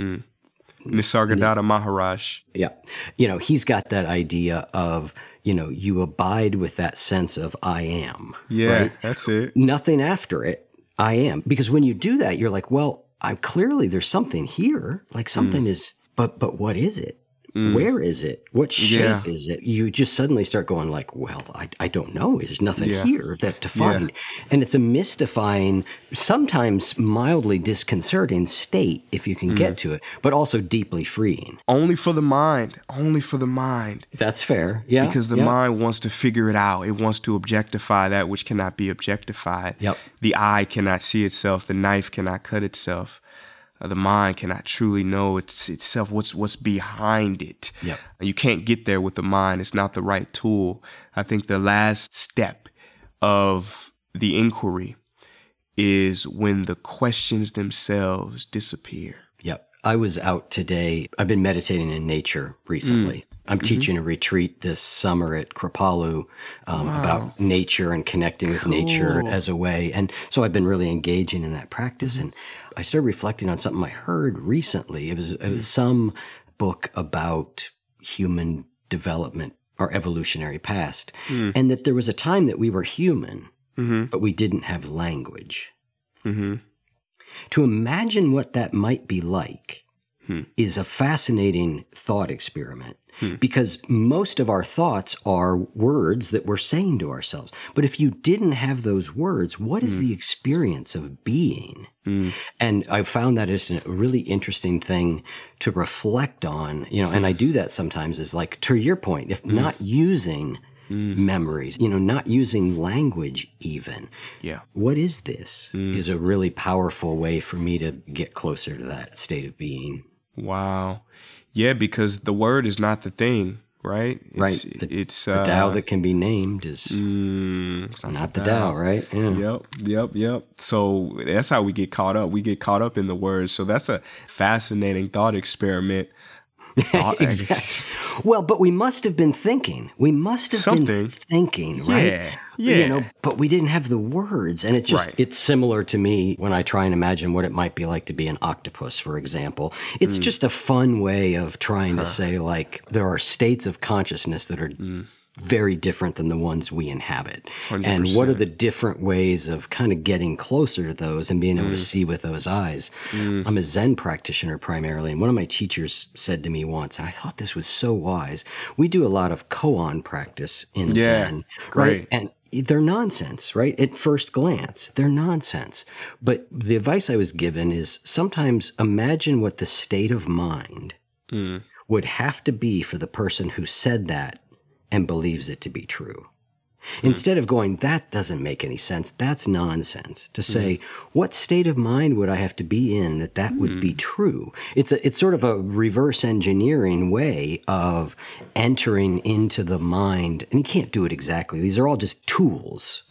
A: Nisargadatta Maharaj.
E: Yeah. You know, he's got that idea of, you know, you abide with that sense of I am.
A: Yeah,
E: right?
A: that's it.
E: Nothing after it, I am. Because when you do that, you're like, well, I clearly there's something here. Like
A: Mm.
E: something is but but what is it? Where is it? What shape
A: Yeah.
E: is it? You just suddenly start going like, well, I, I don't know. There's nothing
A: Yeah.
E: here that to find. And it's a mystifying, sometimes mildly disconcerting state if you can
A: Mm.
E: get to it, but also deeply freeing.
A: Only for the mind. Only for the mind.
E: That's fair. Yeah.
A: Because the
E: yeah.
A: mind wants to figure it out. It wants to objectify that which cannot be objectified.
E: Yep.
A: The eye cannot see itself. The knife cannot cut itself. The mind cannot truly know its, itself. What's what's behind it?
E: Yep.
A: You can't get there with the mind. It's not the right tool. I think the last step of the inquiry is when the questions themselves disappear.
E: Yep. I was out today. I've been meditating in nature recently. I'm teaching a retreat this summer at Kripalu um, about nature and connecting with nature as a way. And so I've been really engaging in that practice. And I started reflecting on something I heard recently. It was, it was hmm. some book about human development, our evolutionary past, hmm. and that there was a time that we were human, mm-hmm. but we didn't have language. Mm-hmm. To imagine what that might be like hmm. is a fascinating thought experiment Hmm. because most of our thoughts are words that we're saying to ourselves. But if you didn't have those words, what is hmm. the experience of being? Hmm. And I found that it's a really interesting thing to reflect on, you know, and I do that sometimes is like, to your point, if not using memories, you know, not using language even.
A: Yeah.
E: What is this? Is a really powerful way for me to get closer to that state of being.
A: Wow. Yeah, because the word is not the thing, right? It's,
E: Right. The-
A: It's
E: The
A: uh,
E: Tao that can be named is
A: mm,
E: not the Tao, right? Yeah.
A: Yep, yep, yep. So that's how we get caught up. We get caught up in the words. So that's a fascinating thought experiment.
E: Exactly. Well, but we must have been thinking. We must have
A: Something.
E: been thinking, right?
A: Yeah,
E: You know,
A: yeah.
E: but we didn't have the words. And it just,
A: Right.
E: it's similar to me when I try and imagine what it might be like to be an octopus, for example. It's just a fun way of trying to say, like, there are states of consciousness that are
A: Hmm.
E: Very different than the ones we inhabit. And what are the different ways of kind of getting closer to those and being able
A: Hmm.
E: to see with those eyes? I'm a Zen practitioner primarily, and one of my teachers said to me once, and I thought this was so wise. We do a lot of koan practice in
A: Yeah,
E: Zen,
A: great.
E: right? And they're nonsense, right? At first glance, they're nonsense. But the advice I was given is sometimes imagine what the state of mind would have to be for the person who said that and believes it to be true. Hmm. Instead of going, that doesn't make any sense, that's nonsense, to hmm. say, what state of mind would I have to be in that that would be hmm. true? It's, a, it's sort of a reverse engineering way of entering into the mind. And you can't do it exactly. These are all just tools,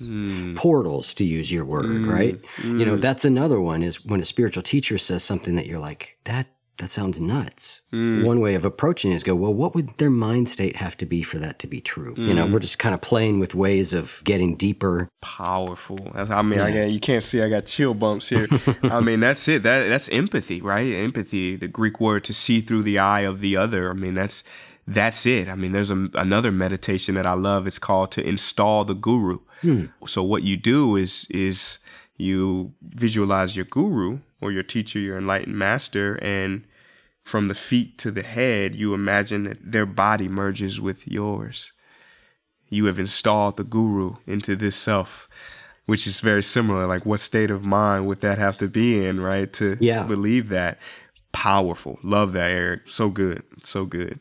E: portals, to use your word, right? You know, that's another one is when a spiritual teacher says something that you're like, that that sounds nuts. Mm. One way of approaching it is go, well, what would their mind state have to be for that to be true? Mm. You know, mm. we're just kind of playing with ways of getting deeper.
A: Powerful. That's, I mean, yeah. I got, you can't see I got chill bumps here. I mean, that's it. That that's empathy, right? Empathy, the Greek word to see through the eye of the other. I mean, that's that's it. I mean, there's a, another meditation that I love. It's called to install the guru. Hmm. So what you do is is you visualize your guru or your teacher, your enlightened master, and from the feet to the head, you imagine that their body merges with yours. You have installed the guru into this self, which is very similar. Like, what state of mind would that have to be in, right? To yeah. believe that. Powerful. Love that, Eric. So good. So good.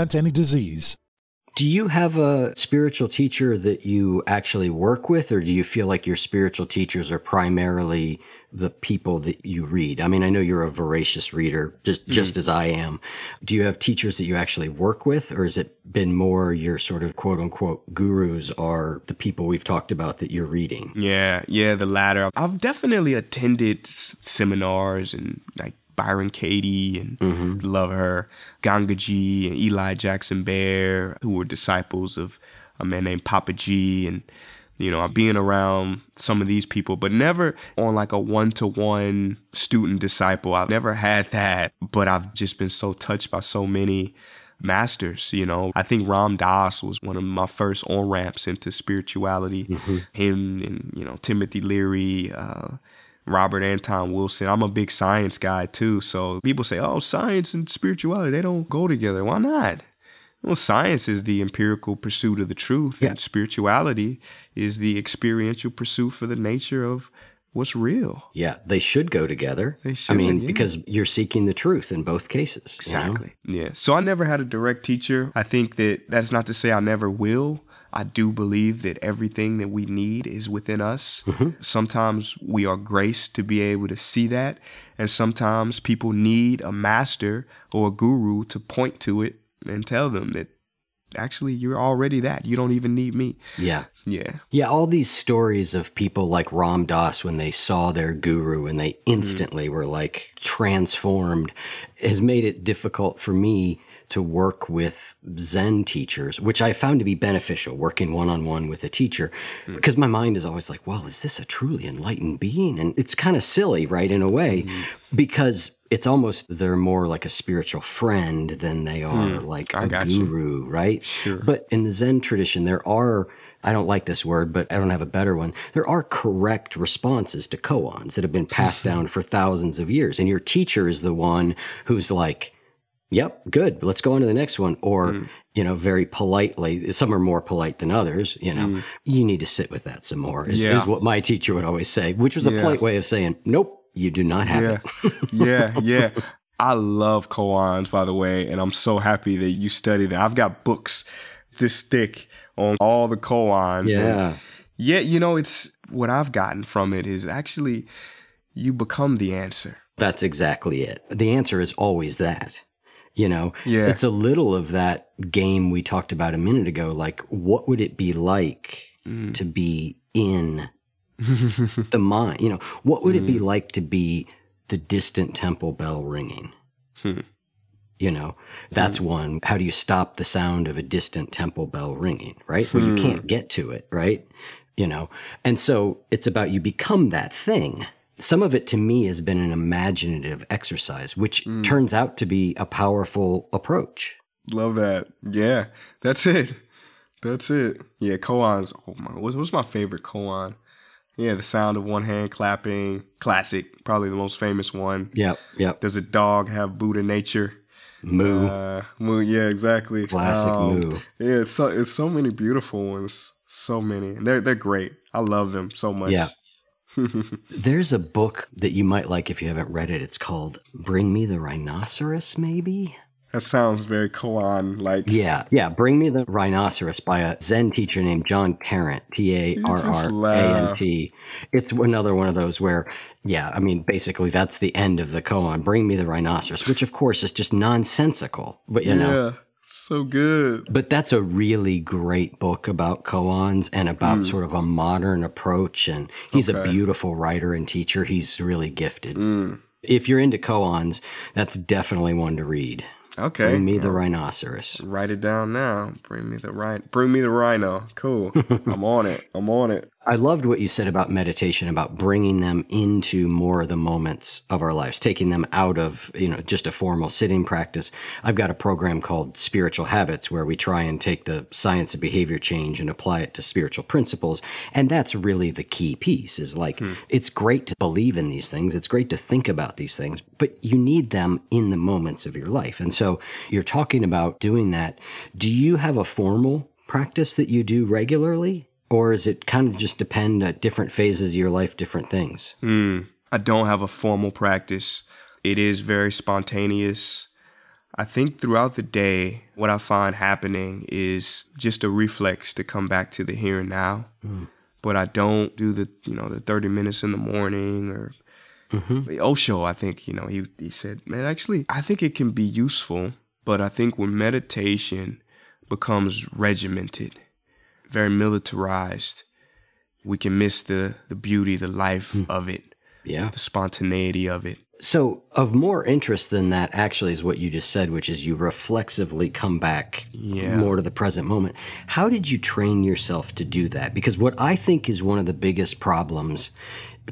H: prevent any disease.
E: Do you have a spiritual teacher that you actually work with, or do you feel like your spiritual teachers are primarily the people that you read? I mean, I know you're a voracious reader, just mm-hmm. just as I am. Do you have teachers that you actually work with, or has it been more your sort of quote unquote gurus are the people we've talked about that you're reading?
A: Yeah, yeah, the latter. I've definitely attended seminars and like Byron Katie and mm-hmm. love her, Gangaji and Eli Jaxon-Bear, who were disciples of a man named Papaji and you know, I'm being around some of these people, but never on like a one to one student disciple. I've never had that, but I've just been so touched by so many masters. You know, I think Ram Dass was one of my first on ramps into spirituality. Mm-hmm. Him and, you know, Timothy Leary, uh, Robert Anton Wilson. I'm a big science guy too. So people say, oh, science and spirituality, they don't go together. Why not? Well, science is the empirical pursuit of the truth, yeah. and spirituality is the experiential pursuit for the nature of what's real.
E: Yeah, they should go together. They should. I mean, yeah. because you're seeking the truth in both cases.
A: Exactly. You know? Yeah. So I never had a direct teacher. I think that that's not to say I never will. I do believe that everything that we need is within us. Mm-hmm. Sometimes we are graced to be able to see that, and sometimes people need a master or a guru to point to it and tell them that actually you're already that. You don't even need me.
E: Yeah.
A: Yeah.
E: Yeah. All these stories of people like Ram Dass when they saw their guru and they instantly mm. were like transformed has made it difficult for me to work with Zen teachers, which I found to be beneficial, working one on one with a teacher, mm. because my mind is always like, well, is this a truly enlightened being? And it's kind of silly, right, in a way, mm. because it's almost they're more like a spiritual friend than they are mm. like I a guru, you. right?
A: Sure.
E: But in the Zen tradition, there are I don't like this word, but I don't have a better one. There are correct responses to koans that have been passed down for thousands of years. And your teacher is the one who's like, Yep, good. Let's go on to the next one. Or, mm. you know, very politely, some are more polite than others, you know, mm. you need to sit with that some more, is, yeah. is, what my teacher would always say, which was a yeah. polite way of saying, nope, you do not have
A: yeah.
E: it.
A: yeah, yeah. I love koans, by the way, and I'm so happy that you study that. I've got books this thick on all the koans.
E: Yeah.
A: yeah, you know, it's what I've gotten from it is actually you become the answer.
E: That's exactly it. The answer is always that. You know,
A: yeah.
E: it's a little of that game we talked about a minute ago. Like, what would it be like mm. to be in the mind? You know, what would mm. it be mm. like to be the distant temple bell ringing? Hmm. You know, that's hmm. one. How do you stop the sound of a distant temple bell ringing, right? Where you can't hmm. get to it, right? You know, and so it's about you become that thing. Some of it to me has been an imaginative exercise, which mm. turns out to be a powerful approach.
A: Love that. Yeah, that's it. That's it. Yeah, koans. Oh my, what's, what's my favorite koan? Yeah, the sound of one hand clapping, classic, probably the most famous one.
E: Yep, yep.
A: Does a dog have Buddha nature?
E: Moo. Uh,
A: moo. Yeah, exactly.
E: Classic um, Moo.
A: Yeah, it's so it's so many beautiful ones. So many. They're they're great. I love them so much.
E: Yeah. There's a book that you might like if you haven't read it. It's called Bring Me the Rhinoceros, maybe?
A: That sounds very koan like.
E: Yeah, yeah. Bring Me the Rhinoceros by a Zen teacher named John Tarrant, T A R R A N T. It's another one of those where, yeah, I mean, basically that's the end of the koan. Bring Me the Rhinoceros, which of course is just nonsensical, but you
A: yeah.
E: know.
A: So good.
E: But that's a really great book about koans and about mm. sort of a modern approach. And he's okay. a beautiful writer and teacher. He's really gifted. Mm. If you're into koans, that's definitely one to read.
A: Okay.
E: Bring me the rhinoceros.
A: Write it down now. Bring me the rhino. Bring me the rhino. Cool. I'm on it. I'm on it.
E: I loved what you said about meditation, about bringing them into more of the moments of our lives, taking them out of, you know, just a formal sitting practice. I've got a program called Spiritual Habits where we try and take the science of behavior change and apply it to spiritual principles. And that's really the key piece is like, hmm. it's great to believe in these things. It's great to think about these things, but you need them in the moments of your life. And so you're talking about doing that. Do you have a formal practice that you do regularly? Or is it kind of just depend at different phases of your life, different things?
A: Mm, I don't have a formal practice. It is very spontaneous. I think throughout the day, what I find happening is just a reflex to come back to the here and now. Mm. But I don't do the, you know, the 30 minutes in the morning or mm-hmm. Osho, I think, you know, he, he said, man, actually, I think it can be useful. But I think when meditation becomes regimented, very militarized, we can miss the the beauty, the life mm. of it,
E: yeah,
A: the spontaneity of it.
E: So, of more interest than that, actually, is what you just said, which is you reflexively come back
A: yeah.
E: more to the present moment. How did you train yourself to do that? Because what I think is one of the biggest problems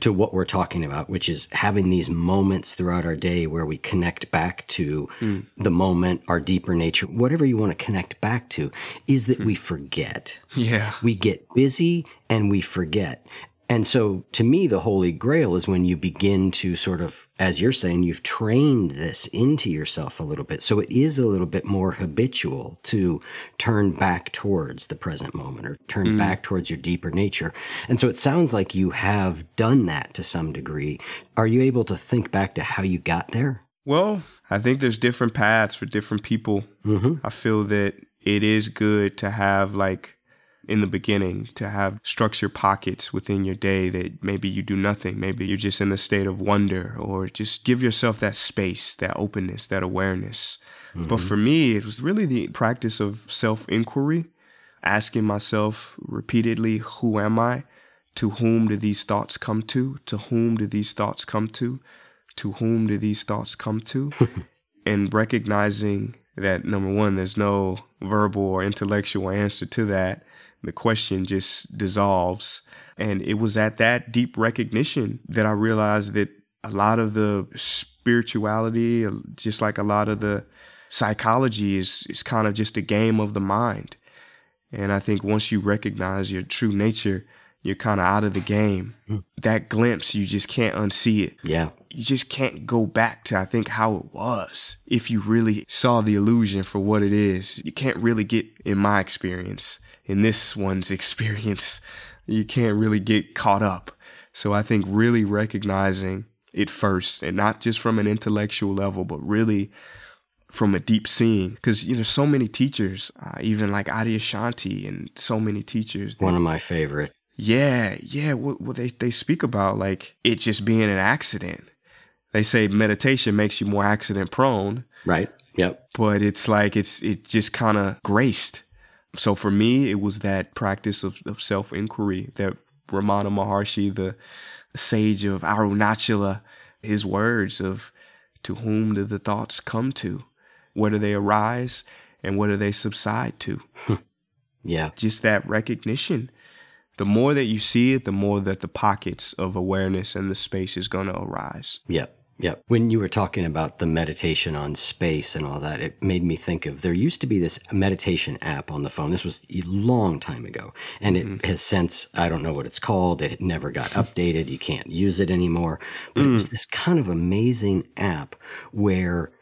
E: to what we're talking about, which is having these moments throughout our day where we connect back to mm. the moment, our deeper nature, whatever you want to connect back to, is that mm. we forget.
A: Yeah.
E: We get busy and we forget. And so to me, the holy grail is when you begin to sort of, as you're saying, you've trained this into yourself a little bit. So it is a little bit more habitual to turn back towards the present moment or turn mm. back towards your deeper nature. And so it sounds like you have done that to some degree. Are you able to think back to how you got there?
A: Well, I think there's different paths for different people. Mm-hmm. I feel that it is good to have like in the beginning to have structure pockets within your day that maybe you do nothing. Maybe you're just in a state of wonder or just give yourself that space, that openness, that awareness. Mm-hmm. But for me, it was really the practice of self inquiry, asking myself repeatedly, who am I? To whom do these thoughts come to? To whom do these thoughts come to? To whom do these thoughts come to? and recognizing that number one, there's no verbal or intellectual answer to that the question just dissolves. And it was at that deep recognition that I realized that a lot of the spirituality, just like a lot of the psychology, is, is kind of just a game of the mind. And I think once you recognize your true nature, you're kind of out of the game. Mm. That glimpse, you just can't unsee it.
E: Yeah.
A: you just can't go back to, I think, how it was if you really saw the illusion for what it is. You can't really get, in my experience, in this one's experience, you can't really get caught up. So I think really recognizing it first and not just from an intellectual level, but really from a deep seeing. Because you know so many teachers uh, even like Adyashanti and so many teachers
E: one of my favorite.
A: Yeah yeah what, what they, they speak about like it just being an accident. They say meditation makes you more accident prone
E: right yep.
A: But it's like it's it just kind of graced so for me it was that practice of, of self-inquiry that ramana maharshi the sage of arunachala his words of to whom do the thoughts come to where do they arise and where do they subside to? Hmm.
E: yeah.
A: Just that recognition. The more that you see it, the more that the pockets of awareness and the space is going to arise.
E: Yep. Yep. When you were talking about the meditation on space and all that, it made me think of there used to be this meditation app on the phone. This was a long time ago. And it mm. has since, I don't know what it's called, it never got updated. You can't use it anymore. But mm. it was this kind of amazing app where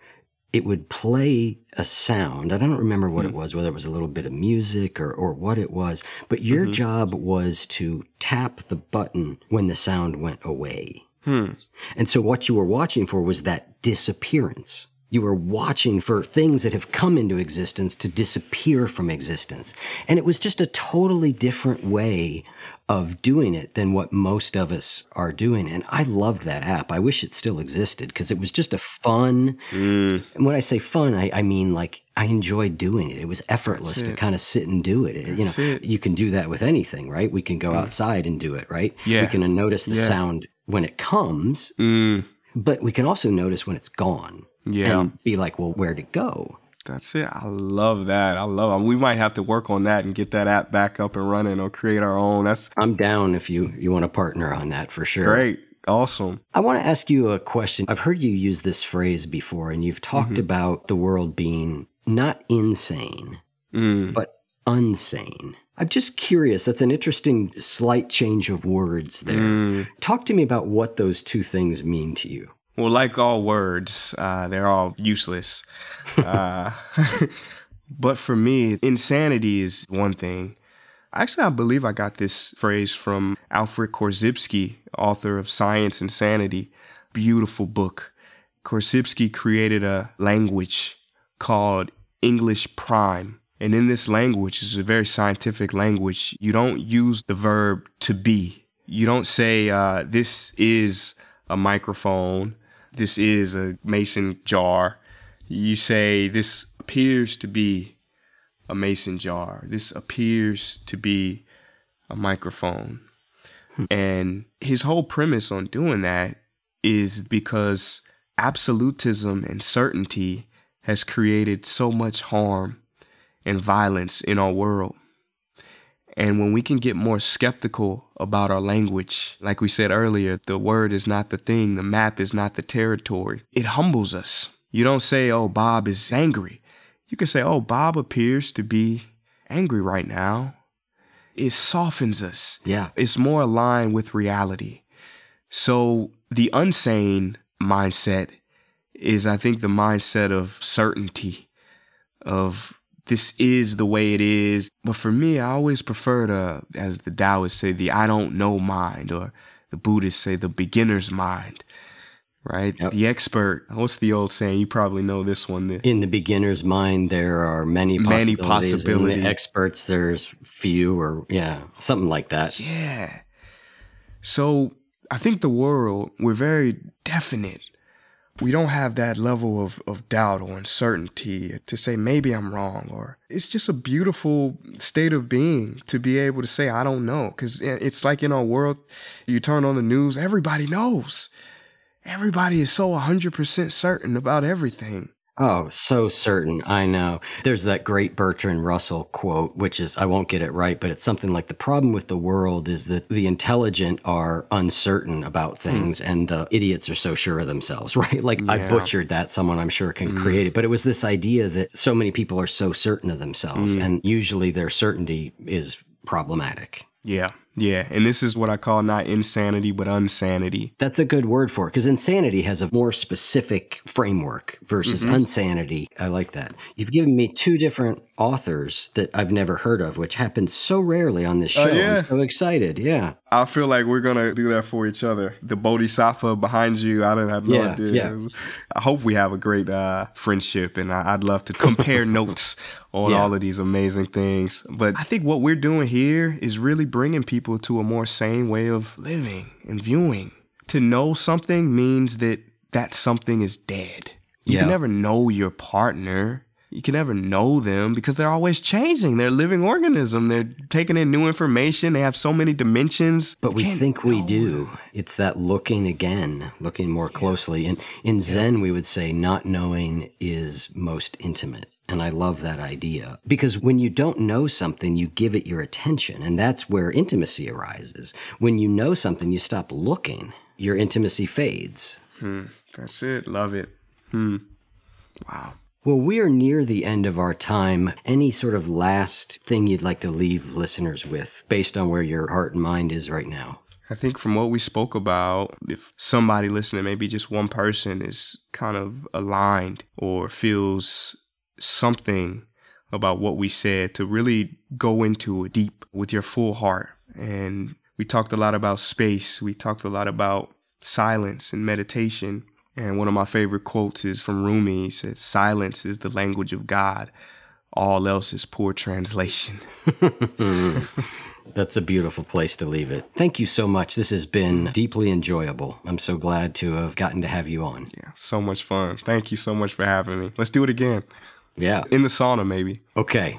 E: it would play a sound. I don't remember what mm. it was, whether it was a little bit of music or, or what it was, but your mm-hmm. job was to tap the button when the sound went away.
A: Hmm.
E: And so what you were watching for was that disappearance. You were watching for things that have come into existence to disappear from existence. And it was just a totally different way of doing it than what most of us are doing. And I loved that app. I wish it still existed because it was just a fun. Mm. And when I say fun, I, I, mean like I enjoyed doing it. It was effortless it. to kind of sit and do it. you know, it. you can do that with anything, right? We can go mm. outside and do it, right?
A: Yeah.
E: We can notice the yeah. sound when it comes,
A: mm.
E: but we can also notice when it's gone.
A: Yeah.
E: And be like, well, where'd it go?
A: That's it. I love that. I love it. We might have to work on that and get that app back up and running or create our own. That's
E: I'm down if you you want to partner on that for sure.
A: Great. Awesome.
E: I want to ask you a question. I've heard you use this phrase before and you've talked mm-hmm. about the world being not insane,
A: mm.
E: but unsane. I'm just curious. That's an interesting slight change of words there. Mm. Talk to me about what those two things mean to you.
A: Well, like all words, uh, they're all useless. Uh, but for me, insanity is one thing. Actually, I believe I got this phrase from Alfred Korzybski, author of Science and Sanity. Beautiful book. Korzybski created a language called English Prime. And in this language, it's a very scientific language. You don't use the verb to be. You don't say, uh, this is a microphone this is a mason jar. You say this appears to be a mason jar. This appears to be a microphone. Hmm. And his whole premise on doing that is because absolutism and certainty has created so much harm and violence in our world. And when we can get more skeptical about our language, like we said earlier, the word is not the thing, the map is not the territory. It humbles us. You don't say, oh, Bob is angry. You can say, oh, Bob appears to be angry right now. It softens us.
E: Yeah.
A: It's more aligned with reality. So the unsane mindset is, I think, the mindset of certainty, of this is the way it is. But for me, I always prefer to, as the Taoists say, the I don't know mind, or the Buddhists say the beginner's mind, right? Yep. The expert. What's the old saying? You probably know this one. The,
E: in the beginner's mind, there are many possibilities. Many possibilities. In the experts, there's few, or yeah, something like that.
A: Yeah. So I think the world, we're very definite we don't have that level of, of doubt or uncertainty to say maybe I'm wrong or it's just a beautiful state of being to be able to say I don't know. Because it's like in our world you turn on the news everybody knows. Everybody is so 100% certain about everything
E: Oh, so certain. I know. There's that great Bertrand Russell quote, which is, I won't get it right, but it's something like the problem with the world is that the intelligent are uncertain about hmm. things mm. and the idiots are so sure of themselves, right? Like yeah. I butchered that. Someone I'm sure can mm. create it. But it was this idea that so many people are so certain of themselves mm. and usually their certainty is problematic.
A: Yeah. Yeah, and this is what I call not insanity, but unsanity.
E: That's a good word for it because insanity has a more specific framework versus mm-hmm. unsanity. I like that. You've given me two different authors that I've never heard of, which happens so rarely on this oh, show. Uh, yeah. I'm so excited. Yeah.
A: I feel like we're gonna do that for each other. The Bodhisattva behind you, I don't have no yeah, idea. Yeah. I hope we have a great uh, friendship, and I, would love to compare notes on yeah. all of these amazing things. But I think what we're doing here is really bringing people to a more sane way of living and viewing. To know something means that that something is dead. You can never know your partner you can never know them because they're always changing. They're a living organism. They're taking in new information. They have so many dimensions.
E: But we think we do. It's that looking again, looking more closely. And in Zen, we would say not knowing is most intimate. And I love that idea because when you don't know something, you give it your attention. And that's where intimacy arises. When you know something, you stop looking, your intimacy fades.
A: Hmm. That's it. Love it. Hmm. Wow.
E: Well, we are near the end of our time. Any sort of last thing you'd like to leave listeners with based on where your heart and mind is right now?
A: I think from what we spoke about, if somebody listening, maybe just one person is kind of aligned or feels something about what we said, to really go into it deep with your full heart. And we talked a lot about space, we talked a lot about silence and meditation. And one of my favorite quotes is from Rumi. He says, Silence is the language of God. All else is poor translation.
E: That's a beautiful place to leave it. Thank you so much. This has been deeply enjoyable. I'm so glad to have gotten to have you on.
A: Yeah, so much fun. Thank you so much for having me. Let's do it again.
E: Yeah.
A: In the sauna, maybe.
E: Okay.